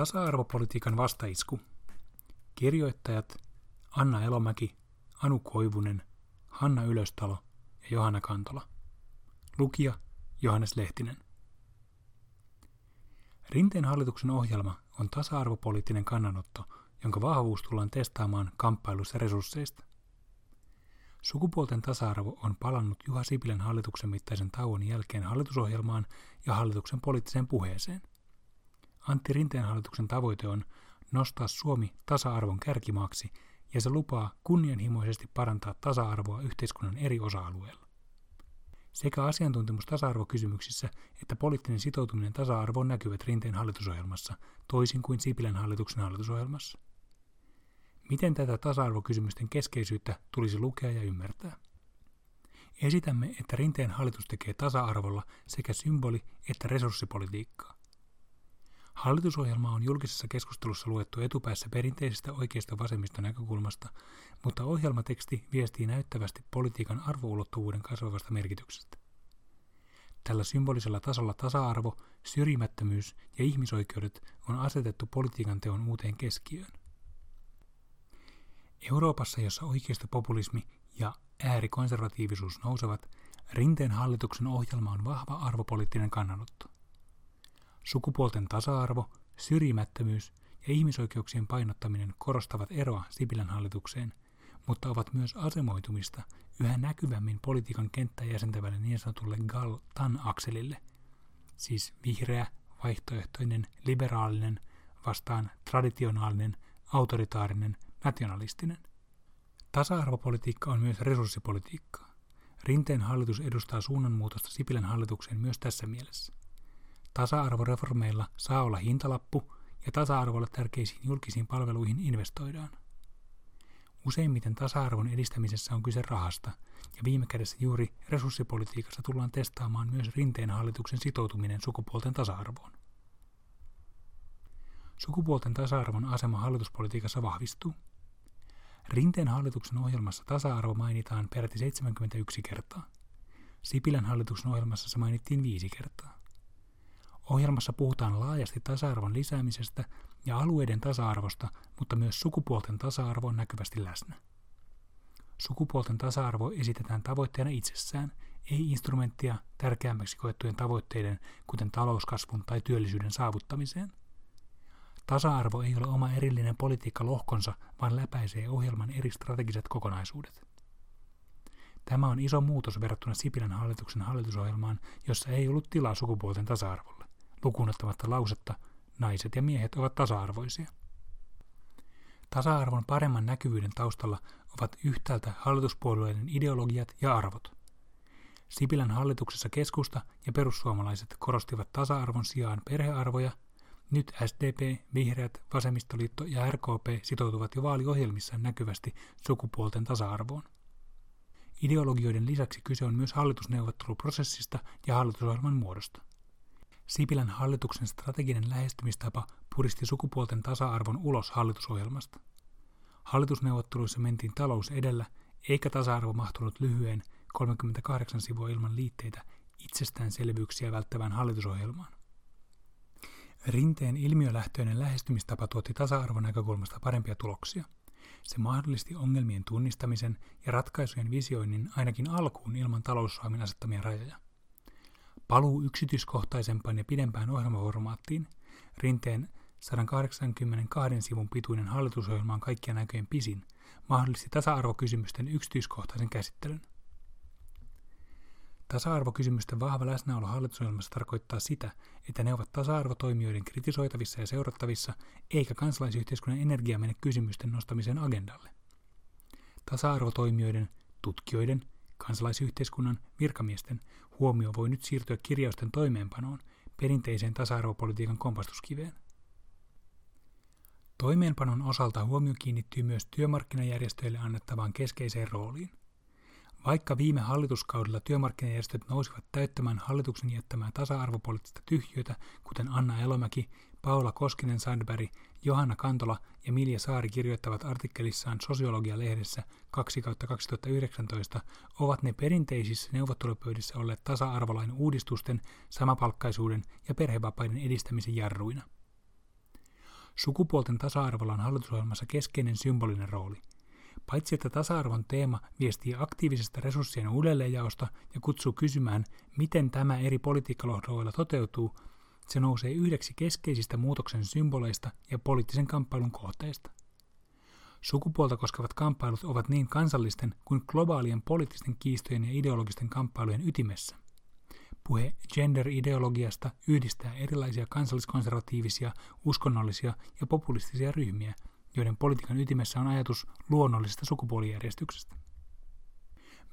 Tasa-arvopolitiikan vastaisku. Kirjoittajat Anna Elomäki, Anu Koivunen, Hanna Ylöstalo ja Johanna Kantola. Lukija Johannes Lehtinen. Rinteen hallituksen ohjelma on tasa-arvopoliittinen kannanotto, jonka vahvuus tullaan testaamaan kamppailussa resursseista. Sukupuolten tasa-arvo on palannut Juha Sipilän hallituksen mittaisen tauon jälkeen hallitusohjelmaan ja hallituksen poliittiseen puheeseen. Antti Rinteen hallituksen tavoite on nostaa Suomi tasa-arvon kärkimaaksi ja se lupaa kunnianhimoisesti parantaa tasa-arvoa yhteiskunnan eri osa-alueilla. Sekä asiantuntemus tasa-arvokysymyksissä että poliittinen sitoutuminen tasa-arvoon näkyvät Rinteen hallitusohjelmassa, toisin kuin Sipilän hallituksen hallitusohjelmassa. Miten tätä tasa-arvokysymysten keskeisyyttä tulisi lukea ja ymmärtää? Esitämme, että Rinteen hallitus tekee tasa-arvolla sekä symboli- että resurssipolitiikkaa. Hallitusohjelma on julkisessa keskustelussa luettu etupäässä perinteisestä oikeista vasemmista näkökulmasta, mutta ohjelmateksti viestii näyttävästi politiikan arvoulottuvuuden kasvavasta merkityksestä. Tällä symbolisella tasolla tasa-arvo, syrjimättömyys ja ihmisoikeudet on asetettu politiikan teon uuteen keskiöön. Euroopassa, jossa oikeistopopulismi ja äärikonservatiivisuus nousevat, Rinteen hallituksen ohjelma on vahva arvopoliittinen kannanotto. Sukupuolten tasa-arvo, syrjimättömyys ja ihmisoikeuksien painottaminen korostavat eroa Sipilän hallitukseen, mutta ovat myös asemoitumista yhä näkyvämmin politiikan kenttää jäsentävälle niin sanotulle GAL-TAN-akselille, siis vihreä, vaihtoehtoinen, liberaalinen vastaan traditionaalinen, autoritaarinen, nationalistinen. Tasa-arvopolitiikka on myös resurssipolitiikkaa. Rinteen hallitus edustaa suunnanmuutosta Sipilän hallitukseen myös tässä mielessä. Tasa-arvoreformeilla saa olla hintalappu ja tasa-arvolle tärkeisiin julkisiin palveluihin investoidaan. Useimmiten tasa-arvon edistämisessä on kyse rahasta, ja viime kädessä juuri resurssipolitiikassa tullaan testaamaan myös rinteen hallituksen sitoutuminen sukupuolten tasa-arvoon. Sukupuolten tasa-arvon asema hallituspolitiikassa vahvistuu. Rinteen hallituksen ohjelmassa tasa-arvo mainitaan peräti 71 kertaa. Sipilän hallituksen ohjelmassa se mainittiin viisi kertaa. Ohjelmassa puhutaan laajasti tasa-arvon lisäämisestä ja alueiden tasa-arvosta, mutta myös sukupuolten tasa-arvo on näkyvästi läsnä. Sukupuolten tasa-arvo esitetään tavoitteena itsessään, ei instrumenttia tärkeämmäksi koettujen tavoitteiden, kuten talouskasvun tai työllisyyden saavuttamiseen. Tasa-arvo ei ole oma erillinen politiikkalohkonsa, vaan läpäisee ohjelman eri strategiset kokonaisuudet. Tämä on iso muutos verrattuna Sipilän hallituksen hallitusohjelmaan, jossa ei ollut tilaa sukupuolten tasa-arvolle lukunottamatta lausetta naiset ja miehet ovat tasa-arvoisia. Tasa-arvon paremman näkyvyyden taustalla ovat yhtäältä hallituspuolueiden ideologiat ja arvot. Sipilän hallituksessa keskusta ja perussuomalaiset korostivat tasa-arvon sijaan perhearvoja, nyt SDP, Vihreät, Vasemmistoliitto ja RKP sitoutuvat jo vaaliohjelmissaan näkyvästi sukupuolten tasa-arvoon. Ideologioiden lisäksi kyse on myös hallitusneuvotteluprosessista ja hallitusohjelman muodosta. Sipilän hallituksen strateginen lähestymistapa puristi sukupuolten tasa-arvon ulos hallitusohjelmasta. Hallitusneuvotteluissa mentiin talous edellä, eikä tasa-arvo mahtunut lyhyen 38 sivua ilman liitteitä itsestäänselvyyksiä välttävään hallitusohjelmaan. Rinteen ilmiölähtöinen lähestymistapa tuotti tasa-arvon näkökulmasta parempia tuloksia. Se mahdollisti ongelmien tunnistamisen ja ratkaisujen visioinnin ainakin alkuun ilman talousraamin asettamia rajoja. Paluu yksityiskohtaisempaan ja pidempään ohjelmaformaattiin, Rinteen 182 sivun pituinen hallitusohjelma on kaikkien näköjen pisin, mahdollisti tasa-arvokysymysten yksityiskohtaisen käsittelyn. Tasa-arvokysymysten vahva läsnäolo hallitusohjelmassa tarkoittaa sitä, että ne ovat tasa-arvotoimijoiden kritisoitavissa ja seurattavissa, eikä kansalaisyhteiskunnan energia mene kysymysten nostamiseen agendalle. Tasa-arvotoimijoiden, tutkijoiden, kansalaisyhteiskunnan, virkamiesten huomio voi nyt siirtyä kirjausten toimeenpanoon, perinteiseen tasa-arvopolitiikan kompastuskiveen. Toimeenpanon osalta huomio kiinnittyy myös työmarkkinajärjestöille annettavaan keskeiseen rooliin. Vaikka viime hallituskaudella työmarkkinajärjestöt nousivat täyttämään hallituksen jättämää tasa-arvopoliittista tyhjöitä, kuten Anna Elomäki, Paula Koskinen-Sandberg, Johanna Kantola ja Milja Saari kirjoittavat artikkelissaan Sosiologia-lehdessä 2 2019, ovat ne perinteisissä neuvottelupöydissä olleet tasa-arvolain uudistusten, samapalkkaisuuden ja perhevapaiden edistämisen jarruina. Sukupuolten tasa-arvolla on hallitusohjelmassa keskeinen symbolinen rooli. Paitsi että tasa-arvon teema viestii aktiivisesta resurssien uudelleenjaosta ja kutsuu kysymään, miten tämä eri politiikkalohdoilla toteutuu, se nousee yhdeksi keskeisistä muutoksen symboleista ja poliittisen kamppailun kohteista. Sukupuolta koskevat kamppailut ovat niin kansallisten kuin globaalien poliittisten kiistojen ja ideologisten kamppailujen ytimessä. Puhe gender-ideologiasta yhdistää erilaisia kansalliskonservatiivisia, uskonnollisia ja populistisia ryhmiä, joiden politiikan ytimessä on ajatus luonnollisesta sukupuolijärjestyksestä.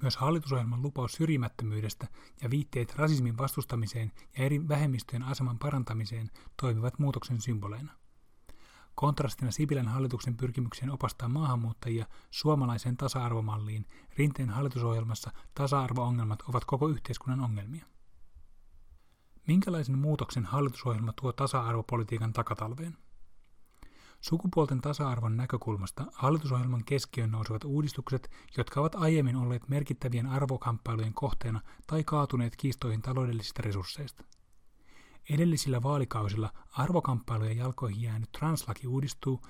Myös hallitusohjelman lupaus syrjimättömyydestä ja viitteet rasismin vastustamiseen ja eri vähemmistöjen aseman parantamiseen toimivat muutoksen symboleina. Kontrastina Sipilän hallituksen pyrkimykseen opastaa maahanmuuttajia suomalaiseen tasa-arvomalliin, Rinteen hallitusohjelmassa tasa-arvo-ongelmat ovat koko yhteiskunnan ongelmia. Minkälaisen muutoksen hallitusohjelma tuo tasa-arvopolitiikan takatalveen? Sukupuolten tasa-arvon näkökulmasta hallitusohjelman keskiöön nousevat uudistukset, jotka ovat aiemmin olleet merkittävien arvokamppailujen kohteena tai kaatuneet kiistoihin taloudellisista resursseista. Edellisillä vaalikausilla arvokamppailujen jalkoihin jäänyt translaki uudistuu,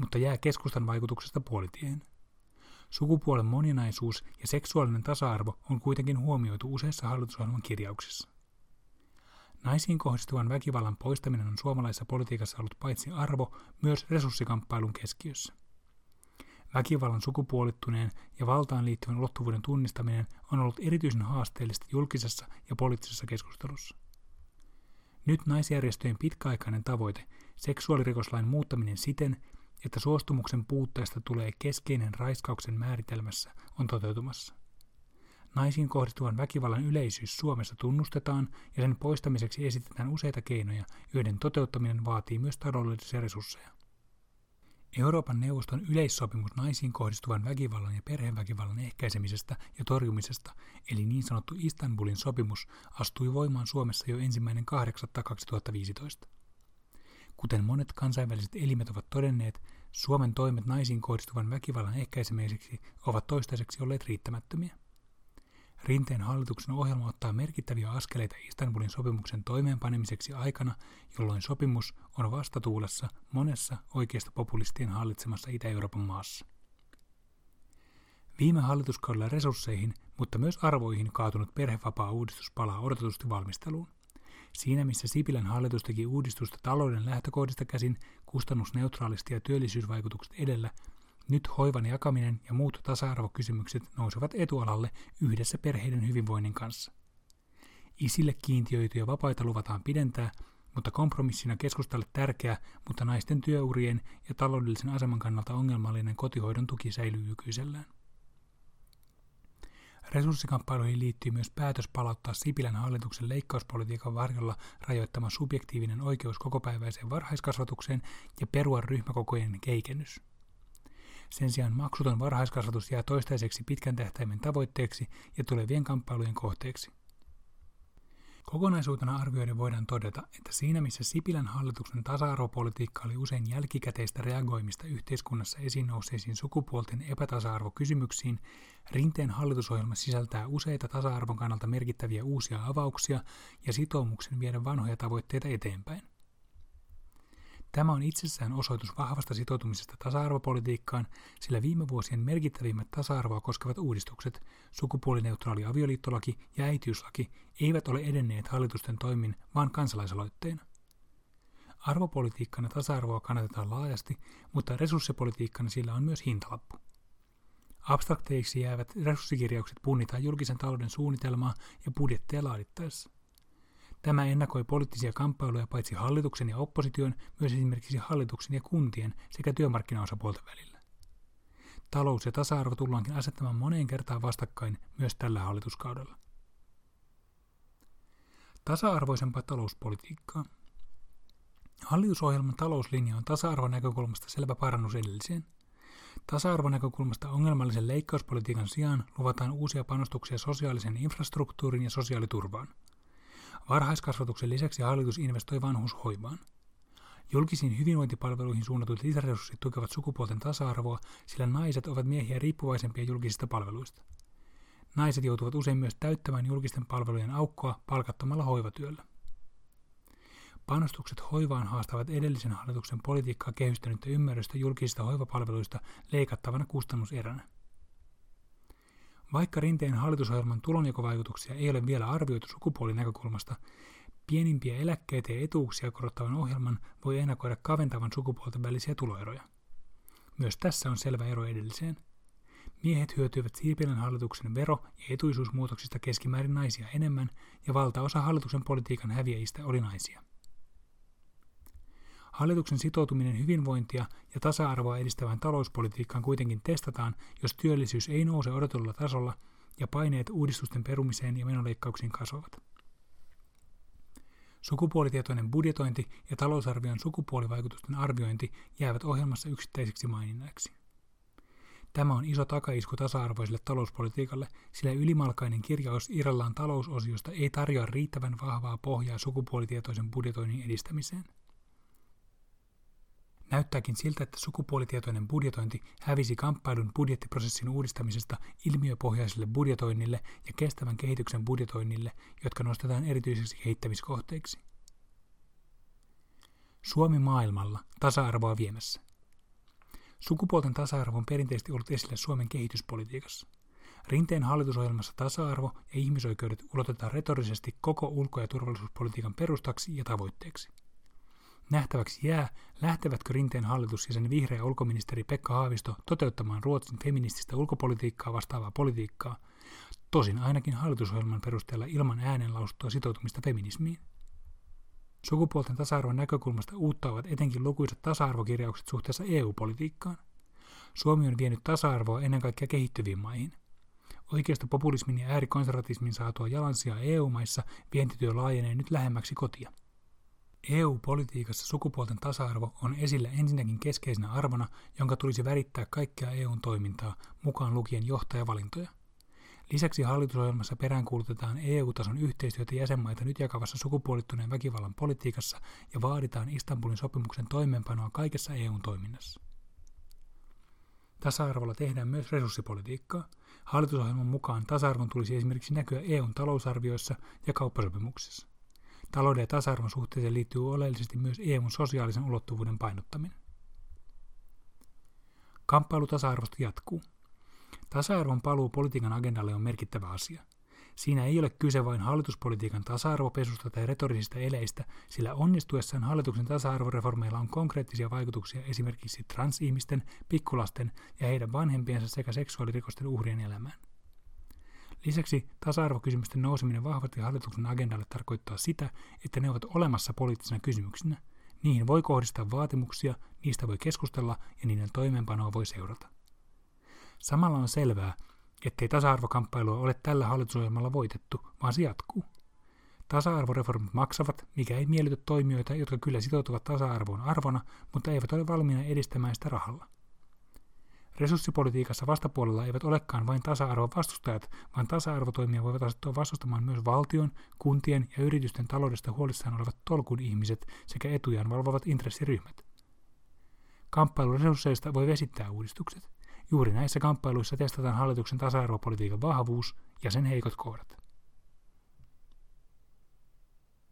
mutta jää keskustan vaikutuksesta puolitiehen. Sukupuolen moninaisuus ja seksuaalinen tasa-arvo on kuitenkin huomioitu useissa hallitusohjelman kirjauksissa. Naisiin kohdistuvan väkivallan poistaminen on suomalaisessa politiikassa ollut paitsi arvo, myös resurssikamppailun keskiössä. Väkivallan sukupuolittuneen ja valtaan liittyvän ulottuvuuden tunnistaminen on ollut erityisen haasteellista julkisessa ja poliittisessa keskustelussa. Nyt naisjärjestöjen pitkäaikainen tavoite, seksuaalirikoslain muuttaminen siten, että suostumuksen puutteesta tulee keskeinen raiskauksen määritelmässä, on toteutumassa. Naisiin kohdistuvan väkivallan yleisyys Suomessa tunnustetaan ja sen poistamiseksi esitetään useita keinoja, joiden toteuttaminen vaatii myös taloudellisia resursseja. Euroopan neuvoston yleissopimus naisiin kohdistuvan väkivallan ja perheväkivallan ehkäisemisestä ja torjumisesta, eli niin sanottu Istanbulin sopimus, astui voimaan Suomessa jo ensimmäinen 8.2015. Kuten monet kansainväliset elimet ovat todenneet, Suomen toimet naisiin kohdistuvan väkivallan ehkäisemiseksi ovat toistaiseksi olleet riittämättömiä. Rinteen hallituksen ohjelma ottaa merkittäviä askeleita Istanbulin sopimuksen toimeenpanemiseksi aikana, jolloin sopimus on vastatuulessa monessa oikeista populistien hallitsemassa Itä-Euroopan maassa. Viime hallituskaudella resursseihin, mutta myös arvoihin kaatunut perhevapaa-uudistus palaa odotetusti valmisteluun. Siinä missä Sipilän hallitus teki uudistusta talouden lähtökohdista käsin kustannusneutraalisti ja työllisyysvaikutukset edellä, nyt hoivan jakaminen ja muut tasa-arvokysymykset nousevat etualalle yhdessä perheiden hyvinvoinnin kanssa. Isille kiintiöityjä vapaita luvataan pidentää, mutta kompromissina keskustalle tärkeä, mutta naisten työurien ja taloudellisen aseman kannalta ongelmallinen kotihoidon tuki säilyy nykyisellään. Resurssikamppailuihin liittyy myös päätös palauttaa Sipilän hallituksen leikkauspolitiikan varjolla rajoittama subjektiivinen oikeus kokopäiväiseen varhaiskasvatukseen ja perua ryhmäkokojen keikennys. Sen sijaan maksuton varhaiskasvatus jää toistaiseksi pitkän tähtäimen tavoitteeksi ja tulevien kamppailujen kohteeksi. Kokonaisuutena arvioiden voidaan todeta, että siinä missä Sipilän hallituksen tasa-arvopolitiikka oli usein jälkikäteistä reagoimista yhteiskunnassa esiin nousseisiin sukupuolten epätasa-arvokysymyksiin, Rinteen hallitusohjelma sisältää useita tasa-arvon kannalta merkittäviä uusia avauksia ja sitoumuksen viedä vanhoja tavoitteita eteenpäin. Tämä on itsessään osoitus vahvasta sitoutumisesta tasa-arvopolitiikkaan, sillä viime vuosien merkittävimmät tasa-arvoa koskevat uudistukset, sukupuolineutraali avioliittolaki ja äitiyslaki, eivät ole edenneet hallitusten toimin, vaan kansalaisaloitteena. Arvopolitiikkana tasa-arvoa kannatetaan laajasti, mutta resurssipolitiikkana sillä on myös hintalappu. Abstrakteiksi jäävät resurssikirjaukset punnitaan julkisen talouden suunnitelmaa ja budjetteja laadittaessa. Tämä ennakoi poliittisia kamppailuja paitsi hallituksen ja opposition, myös esimerkiksi hallituksen ja kuntien sekä työmarkkinaosapuolten välillä. Talous ja tasa-arvo tullaankin asettamaan moneen kertaan vastakkain myös tällä hallituskaudella. Tasa-arvoisempaa talouspolitiikkaa. Hallitusohjelman talouslinja on tasa-arvon näkökulmasta selvä parannus edelliseen. Tasa-arvon näkökulmasta ongelmallisen leikkauspolitiikan sijaan luvataan uusia panostuksia sosiaalisen infrastruktuurin ja sosiaaliturvaan – Varhaiskasvatuksen lisäksi hallitus investoi vanhushoivaan. Julkisiin hyvinvointipalveluihin suunnatut lisäresurssit tukevat sukupuolten tasa-arvoa, sillä naiset ovat miehiä riippuvaisempia julkisista palveluista. Naiset joutuvat usein myös täyttämään julkisten palvelujen aukkoa palkattomalla hoivatyöllä. Panostukset hoivaan haastavat edellisen hallituksen politiikkaa kehystänyttä ymmärrystä julkisista hoivapalveluista leikattavana kustannuseränä. Vaikka rinteen hallitusohjelman tulonjakovaikutuksia ei ole vielä arvioitu sukupuolinäkökulmasta, pienimpiä eläkkeitä ja etuuksia korottavan ohjelman voi ennakoida kaventavan sukupuolten välisiä tuloeroja. Myös tässä on selvä ero edelliseen. Miehet hyötyivät Sipilän hallituksen vero- ja etuisuusmuutoksista keskimäärin naisia enemmän, ja valtaosa hallituksen politiikan häviäjistä oli naisia. Hallituksen sitoutuminen hyvinvointia ja tasa-arvoa edistävään talouspolitiikkaan kuitenkin testataan, jos työllisyys ei nouse odotetulla tasolla ja paineet uudistusten perumiseen ja menoleikkauksiin kasvavat. Sukupuolitietoinen budjetointi ja talousarvion sukupuolivaikutusten arviointi jäävät ohjelmassa yksittäisiksi maininnaiksi. Tämä on iso takaisku tasa-arvoiselle talouspolitiikalle, sillä ylimalkainen kirjaus Irallaan talousosiosta ei tarjoa riittävän vahvaa pohjaa sukupuolitietoisen budjetoinnin edistämiseen. Näyttääkin siltä, että sukupuolitietoinen budjetointi hävisi kamppailun budjettiprosessin uudistamisesta ilmiöpohjaiselle budjetoinnille ja kestävän kehityksen budjetoinnille, jotka nostetaan erityiseksi kehittämiskohteiksi. Suomi maailmalla tasa-arvoa viemässä. Sukupuolten tasa-arvo on perinteisesti ollut esillä Suomen kehityspolitiikassa. Rinteen hallitusohjelmassa tasa-arvo ja ihmisoikeudet ulotetaan retorisesti koko ulko- ja turvallisuuspolitiikan perustaksi ja tavoitteeksi. Nähtäväksi jää, lähtevätkö Rinteen hallitus ja sen vihreä ulkoministeri Pekka Haavisto toteuttamaan Ruotsin feminististä ulkopolitiikkaa vastaavaa politiikkaa, tosin ainakin hallitusohjelman perusteella ilman äänenlausuttua sitoutumista feminismiin. Sukupuolten tasa-arvon näkökulmasta uutta ovat etenkin lukuisat tasa-arvokirjaukset suhteessa EU-politiikkaan. Suomi on vienyt tasa-arvoa ennen kaikkea kehittyviin maihin. Oikeasta populismin ja äärikonservatismin saatua jalansijaa EU-maissa vientityö laajenee nyt lähemmäksi kotia. EU-politiikassa sukupuolten tasa-arvo on esillä ensinnäkin keskeisenä arvona, jonka tulisi värittää kaikkea EUn toimintaa, mukaan lukien johtajavalintoja. Lisäksi hallitusohjelmassa peräänkuulutetaan EU-tason yhteistyötä jäsenmaita nyt jakavassa sukupuolittuneen väkivallan politiikassa ja vaaditaan Istanbulin sopimuksen toimeenpanoa kaikessa EUn toiminnassa. Tasa-arvolla tehdään myös resurssipolitiikkaa. Hallitusohjelman mukaan tasa-arvon tulisi esimerkiksi näkyä EUn talousarvioissa ja kauppasopimuksissa. Talouden ja tasa-arvon suhteeseen liittyy oleellisesti myös EUn sosiaalisen ulottuvuuden painottaminen. Kamppailu tasa-arvosta jatkuu. Tasa-arvon paluu politiikan agendalle on merkittävä asia. Siinä ei ole kyse vain hallituspolitiikan tasa-arvopesusta tai retorisista eleistä, sillä onnistuessaan hallituksen tasa-arvoreformeilla on konkreettisia vaikutuksia esimerkiksi transihmisten, pikkulasten ja heidän vanhempiensa sekä seksuaalirikosten uhrien elämään. Lisäksi tasa-arvokysymysten nouseminen vahvasti hallituksen agendalle tarkoittaa sitä, että ne ovat olemassa poliittisena kysymyksinä. Niihin voi kohdistaa vaatimuksia, niistä voi keskustella ja niiden toimeenpanoa voi seurata. Samalla on selvää, ettei tasa-arvokamppailua ole tällä hallitusohjelmalla voitettu, vaan se jatkuu. Tasa-arvoreformit maksavat, mikä ei miellytä toimijoita, jotka kyllä sitoutuvat tasa-arvoon arvona, mutta eivät ole valmiina edistämään sitä rahalla. Resurssipolitiikassa vastapuolella eivät olekaan vain tasa-arvon vastustajat, vaan tasa-arvotoimia voivat asettua vastustamaan myös valtion, kuntien ja yritysten taloudesta huolissaan olevat tolkun ihmiset sekä etujaan valvovat intressiryhmät. Kamppailuresursseista voi vesittää uudistukset. Juuri näissä kamppailuissa testataan hallituksen tasa-arvopolitiikan vahvuus ja sen heikot kohdat.